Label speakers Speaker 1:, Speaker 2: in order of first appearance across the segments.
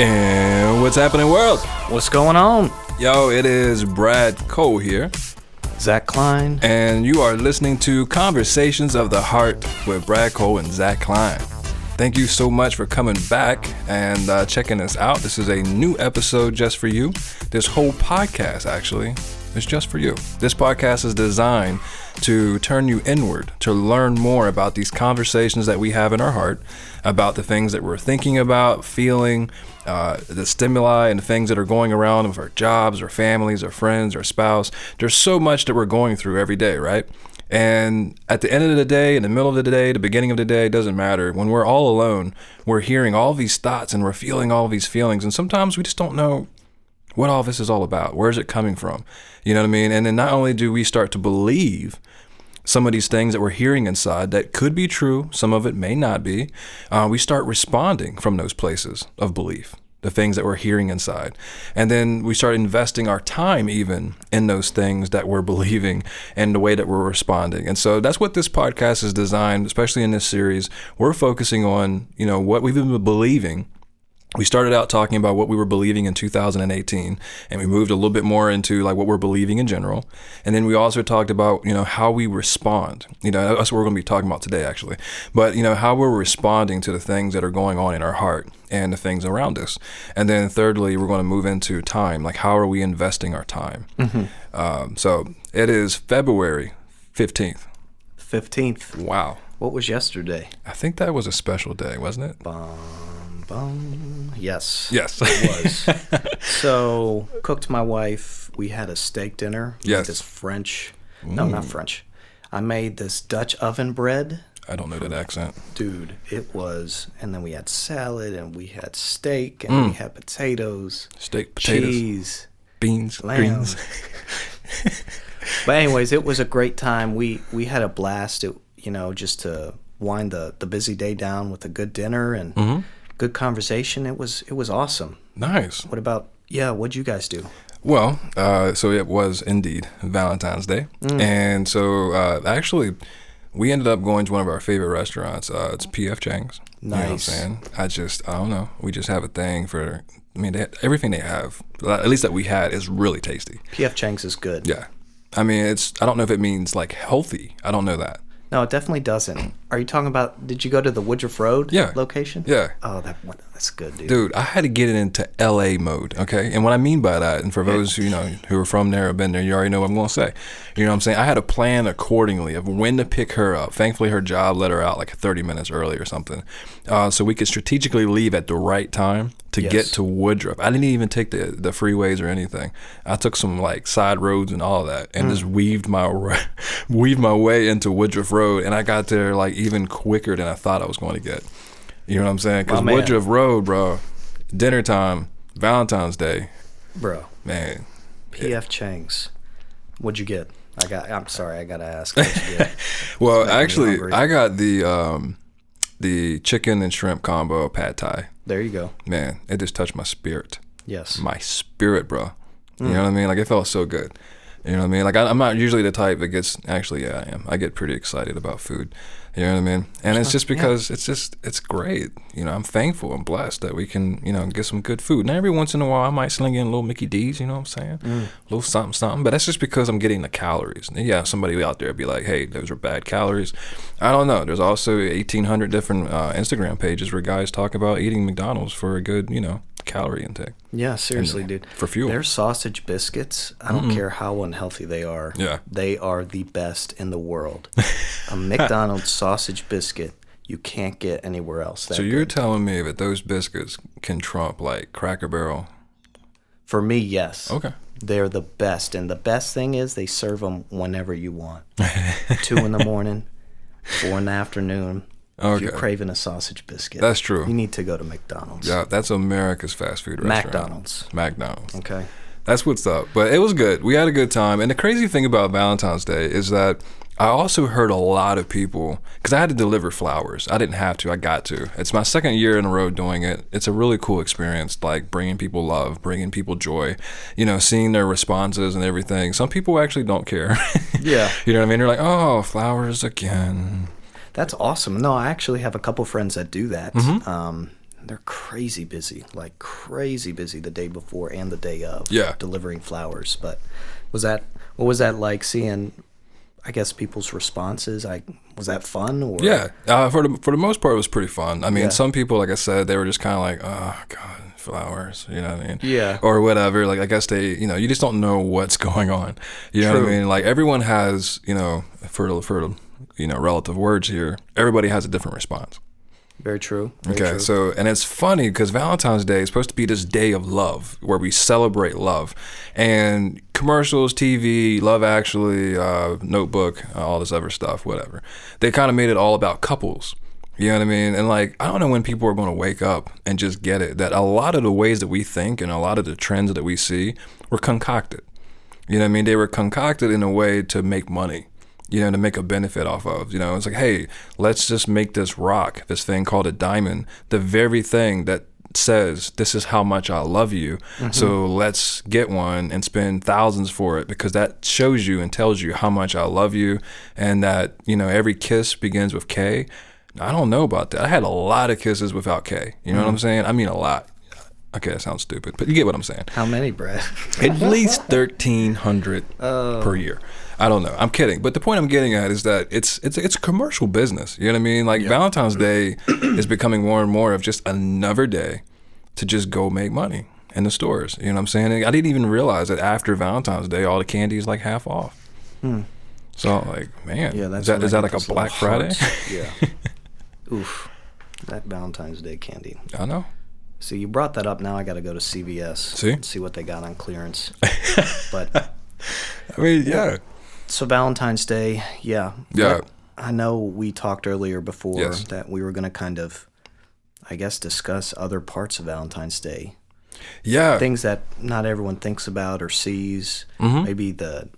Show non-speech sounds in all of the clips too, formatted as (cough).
Speaker 1: And what's happening, world?
Speaker 2: What's going on?
Speaker 1: Yo, it is Brad Cole here,
Speaker 2: Zach Klein.
Speaker 1: and you are listening to Conversations of the Heart with Brad Cole and Zach Klein. Thank you so much for coming back and uh, checking us out. This is a new episode just for you. This whole podcast, actually, is just for you. This podcast is designed to turn you inward, to learn more about these conversations that we have in our heart, about the things that we're thinking about, feeling, uh, the stimuli and the things that are going around with our jobs, our families, our friends, our spouse. There's so much that we're going through every day, right? And at the end of the day, in the middle of the day, the beginning of the day, doesn't matter. When we're all alone, we're hearing all these thoughts and we're feeling all these feelings. And sometimes we just don't know what all this is all about. Where is it coming from? You know what I mean? And then not only do we start to believe some of these things that we're hearing inside that could be true, some of it may not be, uh, we start responding from those places of belief, the things that we're hearing inside. And then we start investing our time even in those things that we're (laughs) believing and the way that we're responding. And so that's what this podcast is designed, especially in this series. We're focusing on, you know, what we've been believing we started out talking about what we were believing in 2018 and we moved a little bit more into like what we're believing in general. And then we also talked about you know how we respond. You know that's what we're going to be talking about today actually. But you know how we're responding to the things that are going on in our heart and the things around us. And then thirdly we're going to move into time. Like how are we investing our time? Um, so it is february 15th
Speaker 2: 15th.
Speaker 1: wow.
Speaker 2: What was yesterday?
Speaker 1: i think that was a special day wasn't it
Speaker 2: bum. Yes.
Speaker 1: yes
Speaker 2: It was. (laughs) so, cooked my wife. We had a steak dinner.
Speaker 1: Yes.
Speaker 2: This French. No, not French. I made this Dutch oven bread.
Speaker 1: i don't know that accent
Speaker 2: Dude, it was. And then we had salad and we had steak and we had potatoes,
Speaker 1: steak potatoes
Speaker 2: cheese.
Speaker 1: beans
Speaker 2: Lamb.
Speaker 1: greens (laughs)
Speaker 2: But anyways, it was a great time. We we had a blast. It, you know, just to wind the the busy day down with a good dinner and
Speaker 1: Mm-hmm.
Speaker 2: Good conversation. It was it was awesome.
Speaker 1: Nice.
Speaker 2: What about yeah? What'd you guys do?
Speaker 1: Well, uh, so it was indeed Valentine's Day,
Speaker 2: Mm.
Speaker 1: and so uh, actually, we ended up going to one of our favorite restaurants. Uh, it's PF Chang's. You know what I'm saying? I just I don't know. We just have a thing for. I mean, they, everything they have, at least that we had, is really tasty.
Speaker 2: PF Chang's is good.
Speaker 1: Yeah. I mean, it's. I don't know if it means like healthy. I don't know that.
Speaker 2: No, it definitely doesn't. Are you talking about? Did you go to the Woodruff Road
Speaker 1: Yeah.
Speaker 2: location?
Speaker 1: Yeah.
Speaker 2: Oh, that one- that's good, dude.
Speaker 1: Dude, I had to get it into LA mode, okay? And what I mean by that, and for those who you know who are from there or been there, you already know what I'm gonna say. You know what I'm saying? I had a plan accordingly of when to pick her up. Thankfully her job let her out like 30 minutes early or something. Uh, so we could strategically leave at the right time to get to Woodruff. I didn't even take the the freeways or anything. I took some like side roads and all of that and just weaved my (laughs) weaved my way into Woodruff Road and I got there like even quicker than I thought I was going to get. You know what I'm saying? Because
Speaker 2: My man.
Speaker 1: Woodruff Road, bro, dinner time, Valentine's Day,
Speaker 2: bro.
Speaker 1: man.
Speaker 2: PF Chang's. What'd you get? I got. I'm sorry. I gotta ask. What'd you get? (laughs)
Speaker 1: Well, actually. I got the um, the chicken and shrimp combo pad thai.
Speaker 2: there you go.
Speaker 1: Man, it just touched my spirit,
Speaker 2: Yes.
Speaker 1: my spirit, bro. You
Speaker 2: Mm.
Speaker 1: know what I mean? Like it felt so good. You know what I mean? Like I, I'm not usually the type that gets. Actually, yeah, I am. I get pretty excited about food. You know what I mean? And it's just because it's just it's great. You know, I'm thankful and blessed that we can you know get some good food. And every once in a while, I might sling in a little Mickey D's. You know what I'm saying?
Speaker 2: Mm.
Speaker 1: A little something something. But that's just because I'm getting the calories. And yeah, somebody out there be like, hey, those are bad calories. I don't know. There's also 1,800 different uh, Instagram pages where guys talk about eating McDonald's for a good you know calorie intake.
Speaker 2: Yeah, seriously, dude.
Speaker 1: for fuel.
Speaker 2: Their sausage biscuits, I don't mm-hmm. care how unhealthy they are.
Speaker 1: Yeah.
Speaker 2: They are the best in the world. (laughs) a McDonald's sausage biscuit, you can't get anywhere else. That
Speaker 1: So you're
Speaker 2: good.
Speaker 1: telling me that those biscuits can trump like Cracker Barrel?
Speaker 2: For me, yes.
Speaker 1: Okay.
Speaker 2: They're the best. And the best thing is they serve them whenever you want. (laughs) Two in the morning, four in the afternoon. If you're craving a sausage biscuit,
Speaker 1: That's true.
Speaker 2: You need to go to McDonald's.
Speaker 1: Yeah, that's America's fast food restaurant.
Speaker 2: McDonald's.
Speaker 1: McDonald's.
Speaker 2: Okay.
Speaker 1: That's what's up. But it was good. We had a good time. And the crazy thing about Valentine's Day is that I also heard a lot of people because I had to deliver flowers. I didn't have to. I got to. It's my second year in a row doing it. It's a really cool experience, like bringing people love, bringing people joy. You know, seeing their responses and everything. Some people actually don't care. (laughs)
Speaker 2: Yeah.
Speaker 1: you know what I mean? They're like, "Oh, flowers again."
Speaker 2: That's awesome. No, I actually have a couple friends that do that.
Speaker 1: Mm-hmm.
Speaker 2: Um, they're crazy busy, like crazy busy the day before and the day of.
Speaker 1: Yeah.
Speaker 2: delivering flowers. But was that what was that like seeing? I guess people's responses. I was that fun or
Speaker 1: Yeah, uh, for the for the most part, it was pretty fun. I mean,
Speaker 2: Yeah.
Speaker 1: some people, like I said, they were just kind of like, oh god, flowers, you know what I mean?
Speaker 2: Yeah.
Speaker 1: or whatever. Like I guess they, you know, you just don't know what's (laughs) going on. You know what I mean? Like everyone has, you know, fertile, for you know, relative words here, everybody has a different response.
Speaker 2: very true. Very
Speaker 1: Okay,
Speaker 2: true.
Speaker 1: so and it's funny because Valentine's Day is supposed to be this day of love where we celebrate love, and commercials, TV, Love Actually, uh, Notebook, all this other stuff, whatever. They kind of made it all about couples. You know what I mean? And like, I don't know when people are going to wake up and just get it that a lot of the ways that we think and a lot of the trends that we see were concocted. You know what I mean? They were concocted in a way to make money, you know, to make a benefit off of. You know, it's like, hey, let's just make this rock, this thing called a diamond, the very thing that says this is how much I love you. Mm-hmm. So let's get one and spend thousands for it because that shows you and tells you how much I love you and that, you know, every kiss begins with Kay. I don't know about that. I had a lot of kisses without Kay. You know what mm-hmm. I'm saying? I mean a lot. Okay, that sounds stupid, but you get what I'm saying
Speaker 2: How many, Brad?
Speaker 1: at least (laughs) thirteen hundred oh. per year. I don't know. I'm kidding, but the point I'm getting at is that it's it's it's a commercial business. You know what I mean? Like Valentine's Day is becoming more and more of just another day to just go make money in the stores. You know what I'm saying? I didn't even realize that after Valentine's Day, all the candy is like half off. Hmm. So like, man,
Speaker 2: Yeah, that's
Speaker 1: is that is that like a Black Friday? (laughs)
Speaker 2: yeah. (laughs) Oof. That Valentine's Day candy.
Speaker 1: I know.
Speaker 2: So you brought that up. Now I got to go to CVS.
Speaker 1: See?
Speaker 2: and see what they got on clearance. (laughs) but
Speaker 1: I mean, yeah,
Speaker 2: so Valentine's Day, yeah.
Speaker 1: Yeah.
Speaker 2: I know we talked earlier before
Speaker 1: Yes.
Speaker 2: that we were going to kind of, I guess, discuss other parts of Valentine's Day,
Speaker 1: yeah.
Speaker 2: things that not everyone thinks about or sees.
Speaker 1: Mm-hmm.
Speaker 2: Maybe the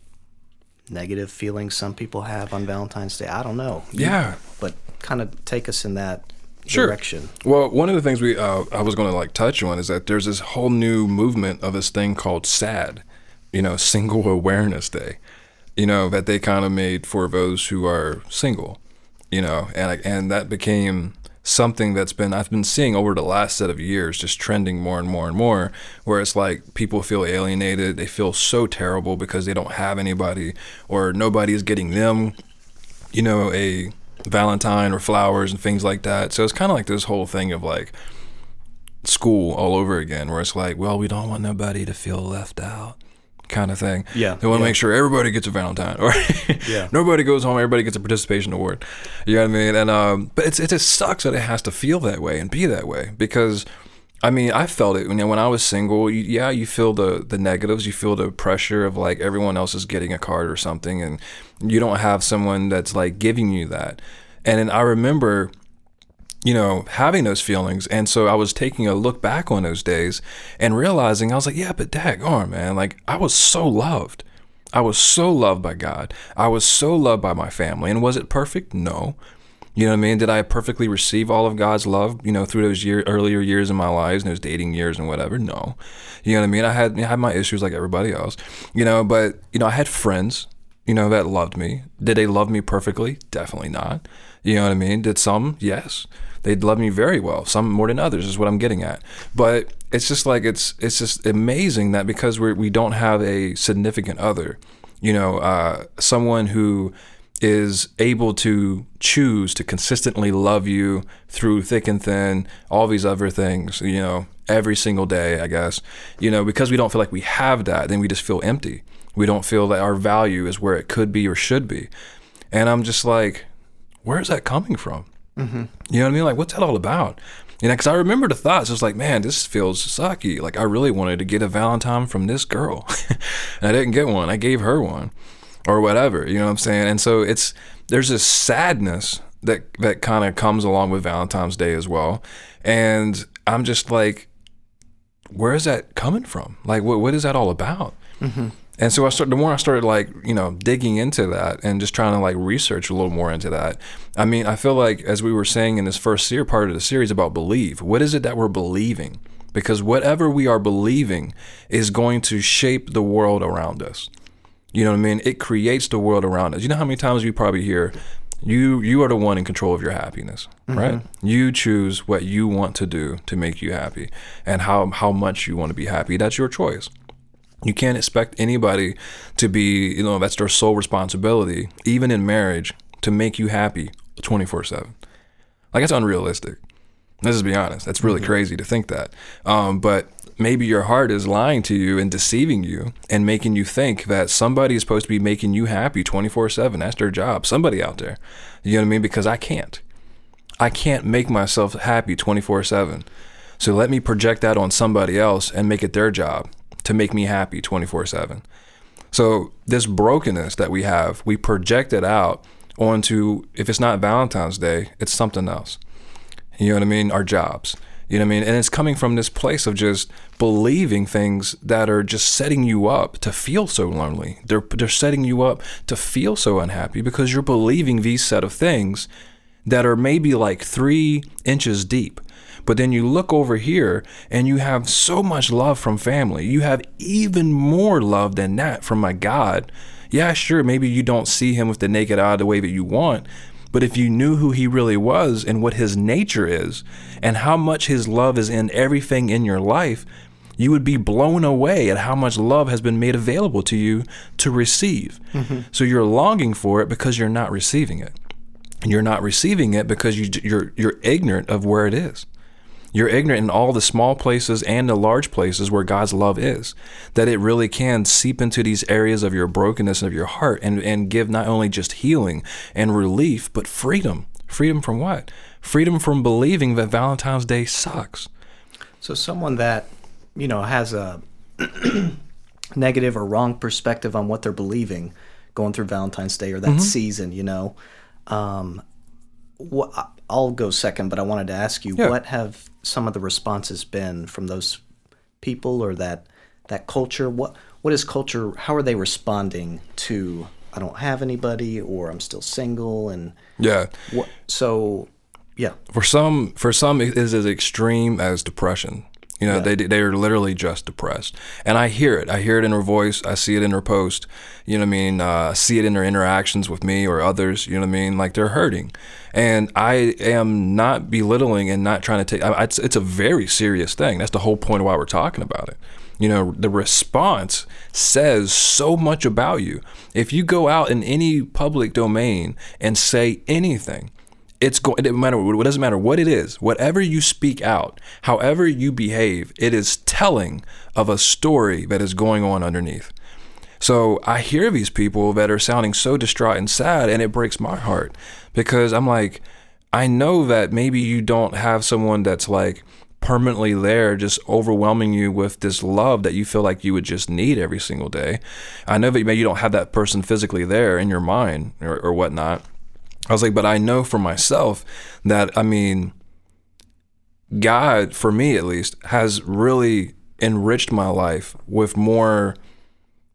Speaker 2: negative feelings some people have on Valentine's Day. I don't know.
Speaker 1: Yeah.
Speaker 2: But kind of take us in that
Speaker 1: Sure.
Speaker 2: direction.
Speaker 1: Well, one of the things we uh, I was going to like touch on is that there's this whole new movement of this thing called SAD, you know, Single Awareness Day, you know, that they kind of made for those who are single, you know, and and that became something that's been I've been seeing over the last set of years just trending more and more and more where it's like people feel alienated they feel so terrible because they don't have anybody or nobody is getting them you know, a Valentine or flowers and things like that. So it's kind of like this whole thing of like school all over again, where it's like, well, we don't want nobody to feel left out, kind of thing.
Speaker 2: Yeah,
Speaker 1: They want to
Speaker 2: yeah.
Speaker 1: make sure everybody gets a Valentine, (laughs) or
Speaker 2: Yeah.
Speaker 1: nobody goes home, everybody gets a participation award. You know what I mean? And um, but it's it just sucks that it has to feel that way and be that way because. I mean, I felt it when when I was single. You, yeah, you feel the the negatives. You feel the pressure of like everyone else is getting a card or something, and you don't have someone that's like giving you that. And then I remember, you know, having those feelings, and so I was taking a look back on those days and realizing I was like, yeah, but daggone, man, like I was so loved. I was so loved by God. I was so loved by my family. And was it perfect? No. You know what I mean? Did I perfectly receive all of God's love, you know, through those year, earlier years in my lives and those dating years and whatever? No. You know what I mean? I had, I had my issues like everybody else, you know, but, you know, I had friends, you know, that loved me. Did they love me perfectly? Definitely not. You know what I mean? Did some? Yes. They love me very well. Some more than others is what I'm getting at. But it's just like it's it's just amazing that because we we don't have a significant other, you know, uh, someone who is able to choose to consistently love you through thick and thin, all these other things, you know, every single day, I guess. You know, because we don't feel like we have that, then we just feel empty. We don't feel that our value is where it could be or should be. And I'm just like, where's that coming from? Mm-hmm. You know what I mean? Like, what's that all about? You know, because I remember the thoughts. I was like, man, this feels sucky. Like, I really wanted to get a Valentine from this girl. and (laughs) I didn't get one. I gave her one or whatever. You know what I'm saying? And so it's, there's this sadness that, that kind of comes along with Valentine's Day as well. And I'm just like, where is that coming from? Like, what, what is that all about? And so I started, the more I started like, you know, digging into that and just trying to like research a little more into that. I mean, I feel like, as we were saying in this first series, part of the series about believe, what is it that we're believing? Because whatever we are believing is going to shape the world around us. You know what I mean? It creates the world around us. You know how many times you probably hear, You you are the one in control of your happiness, mm-hmm. right? You choose what you want to do to make you happy and how how much you want to be happy. That's your choice. You can't expect anybody to be, you know, that's their sole responsibility, even in marriage, to make you happy 24 7. Like, it's unrealistic. Let's just be honest. That's really crazy to think that. Um, but maybe your heart is lying to you and deceiving you and making you think that somebody is supposed to be making you happy 24 7. That's their job. Somebody out there. You know what I mean? Because I can't. I can't make myself happy 24 7. So let me project that on somebody else and make it their job to make me happy 24 7. So this brokenness that we have, we project it out onto, if it's not Valentine's Day, it's something else. You know what I mean? Our jobs. You know what I mean? And it's coming from this place of just believing things that are just setting you up to feel so lonely. They're they're setting you up to feel so unhappy because you're believing these set of things that are maybe like three inches deep. But then you look over here and you have so much love from family. You have even more love than that from my God. Yeah, sure, maybe you don't see him with the naked eye the way that you want, but if you knew who he really was and what his nature is and how much his love is in everything in your life, you would be blown away at how much love has been made available to you to receive. Mm-hmm. So you're longing for it because you're not receiving it. And you're not receiving it because you, you're you're ignorant of where it is. You're ignorant in all the small places and the large places where God's love is. That it really can seep into these areas of your brokenness and of your heart and, and give not only just healing and relief, but freedom. Freedom from what? Freedom from believing that Valentine's Day sucks.
Speaker 2: So someone that you know has a (clears throat) negative or wrong perspective on what they're believing going through Valentine's Day or
Speaker 1: Mm-hmm.
Speaker 2: that season, you know, um, what I'll go second, but I wanted to ask you,
Speaker 1: Yeah.
Speaker 2: what have some of the responses been from those people or that that culture? What what is culture? How are they responding to? I don't have anybody, or I'm still single, and
Speaker 1: Yeah.
Speaker 2: what? So, yeah,
Speaker 1: For some, for some, it is as extreme as depression. You know, they they are literally just depressed, and I hear it. I hear it in her voice. I see it in her post. You know what I mean? Uh, see it in her interactions with me or others. You know what I mean? Like they're hurting, and I am not belittling and not trying to take. I, it's it's a very serious thing. That's the whole point of why we're talking about it. You know, the response says so much about you. If you go out in any public domain and say anything, it's going it doesn't matter it doesn't matter what it is whatever you speak out however you behave it is telling of a story that is going on underneath. So i hear these people that are sounding so distraught and sad and it breaks my heart because i'm like i know that maybe you don't have someone that's like permanently there just overwhelming you with this love that you feel like you would just need every single day. I know that maybe you don't have that person physically there in your mind or, or whatnot I was like, but I know for myself that, I mean, God, for me at least, has really enriched my life with more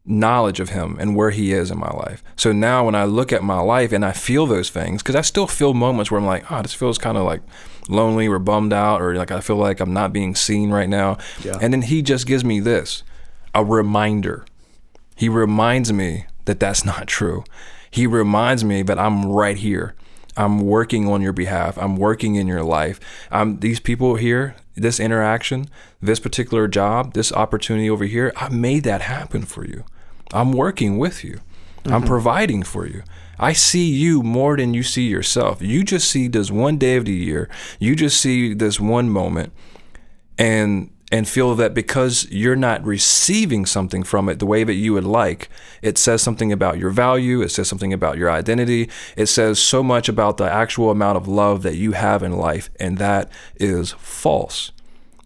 Speaker 1: knowledge of Him and where He is in my life. So now when I look at my life and I feel those things, because I still feel moments where I'm like, oh, this feels kind of like lonely or bummed out, or like I feel like I'm not being seen right now.
Speaker 2: Yeah.
Speaker 1: And then He just gives me this a reminder. He reminds me that that's not true. He reminds me that I'm right here. I'm working on your behalf. I'm working in your life. I'm these people here, this interaction, this particular job, this opportunity over here, I made that happen for you. I'm working with you. I'm mm-hmm. providing for you. I see you more than you see yourself. You just see this one day of the year. You just see this one moment and and feel that because you're not receiving something from it the way that you would like, it says something about your value, it says something about your identity, it says so much about the actual amount of love that you have in life, and that is false.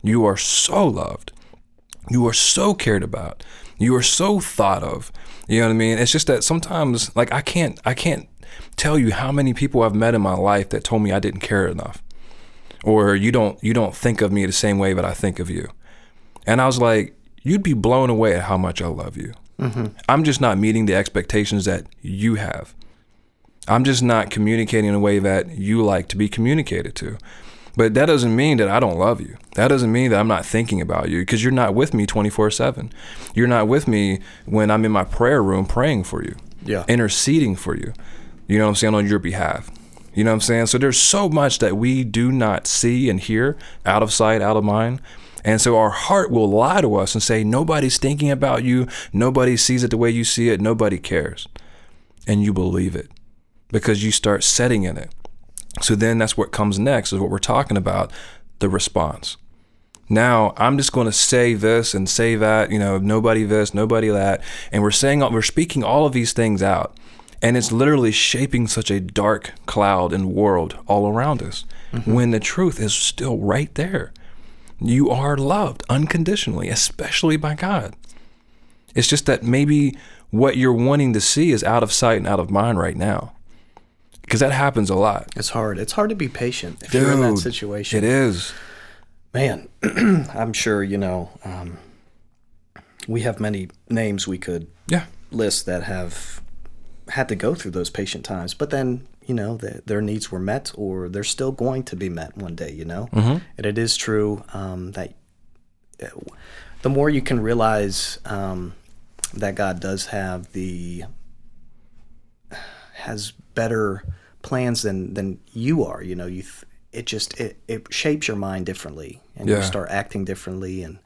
Speaker 1: You are so loved. You are so cared about. You are so thought of. You know what I mean? It's just that sometimes like I can't I can't tell you how many people I've met in my life that told me I didn't care enough or you don't you don't think of me the same way that I think of you. And I was like, you'd be blown away at how much I love you. Mm-hmm. I'm just not meeting the expectations that you have. I'm just not communicating in a way that you like to be communicated to. But that doesn't mean that I don't love you. That doesn't mean that I'm not thinking about you because you're not with me 24 7. You're not with me when I'm in my prayer room praying for you
Speaker 2: Yeah.
Speaker 1: interceding for you. You know what I'm saying? On your behalf. You know what I'm saying? So there's so much that we do not see and hear out of sight, out of mind. And so our heart will lie to us and say, nobody's thinking about you. Nobody sees it the way you see it. Nobody cares. And you believe it because you start setting in it. So then that's what comes next is what we're talking about the response. Now I'm just going to say this and say that, you know, nobody this, nobody that. And we're saying, we're speaking all of these things out. And it's literally shaping such a dark cloud and world all around us mm-hmm. when the truth is still right there. You are loved unconditionally, especially by God. It's just that maybe what you're wanting to see is out of sight and out of mind right now. Because that happens a lot.
Speaker 2: It's hard. It's hard to be patient if Dude, you're in that situation.
Speaker 1: It is.
Speaker 2: Man, (clears throat) I'm sure, you know, um, we have many names we could
Speaker 1: yeah.
Speaker 2: list that have had to go through those patient times, but then you know the, their needs were met, or they're still going to be met one day. You know, mm-hmm. and it is true um, that uh, the more you can realize um, that God does have the has better plans than than you are. You know, you th- it just it, it shapes your mind differently, and yeah. you start acting differently, and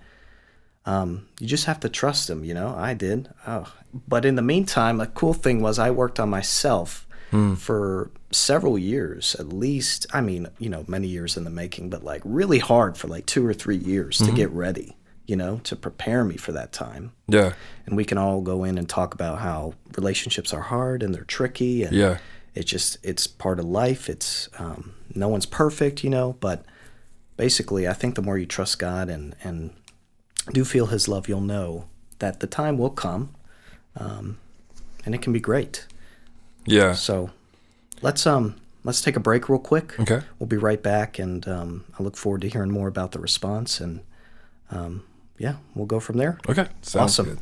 Speaker 2: um, you just have to trust him. You know, I did. Oh, but in the meantime, a cool thing was I worked on myself mm. for several years, at least. I mean, you know, many years in the making, but like really hard for like two or three years mm-hmm. to get ready, you know, to prepare me for that time.
Speaker 1: Yeah.
Speaker 2: And we can all go in and talk about how relationships are hard and they're tricky. And
Speaker 1: yeah.
Speaker 2: It's just, it's part of life. It's, um, no one's perfect, you know, but basically, I think the more you trust God and, and do feel His love, you'll know that the time will come um, and it can be great.
Speaker 1: Yeah.
Speaker 2: So let's um let's take a break real quick.
Speaker 1: Okay.
Speaker 2: We'll be right back, and um, I look forward to hearing more about the response, and um, yeah, we'll go from there.
Speaker 1: Okay.
Speaker 2: Sounds awesome. Good.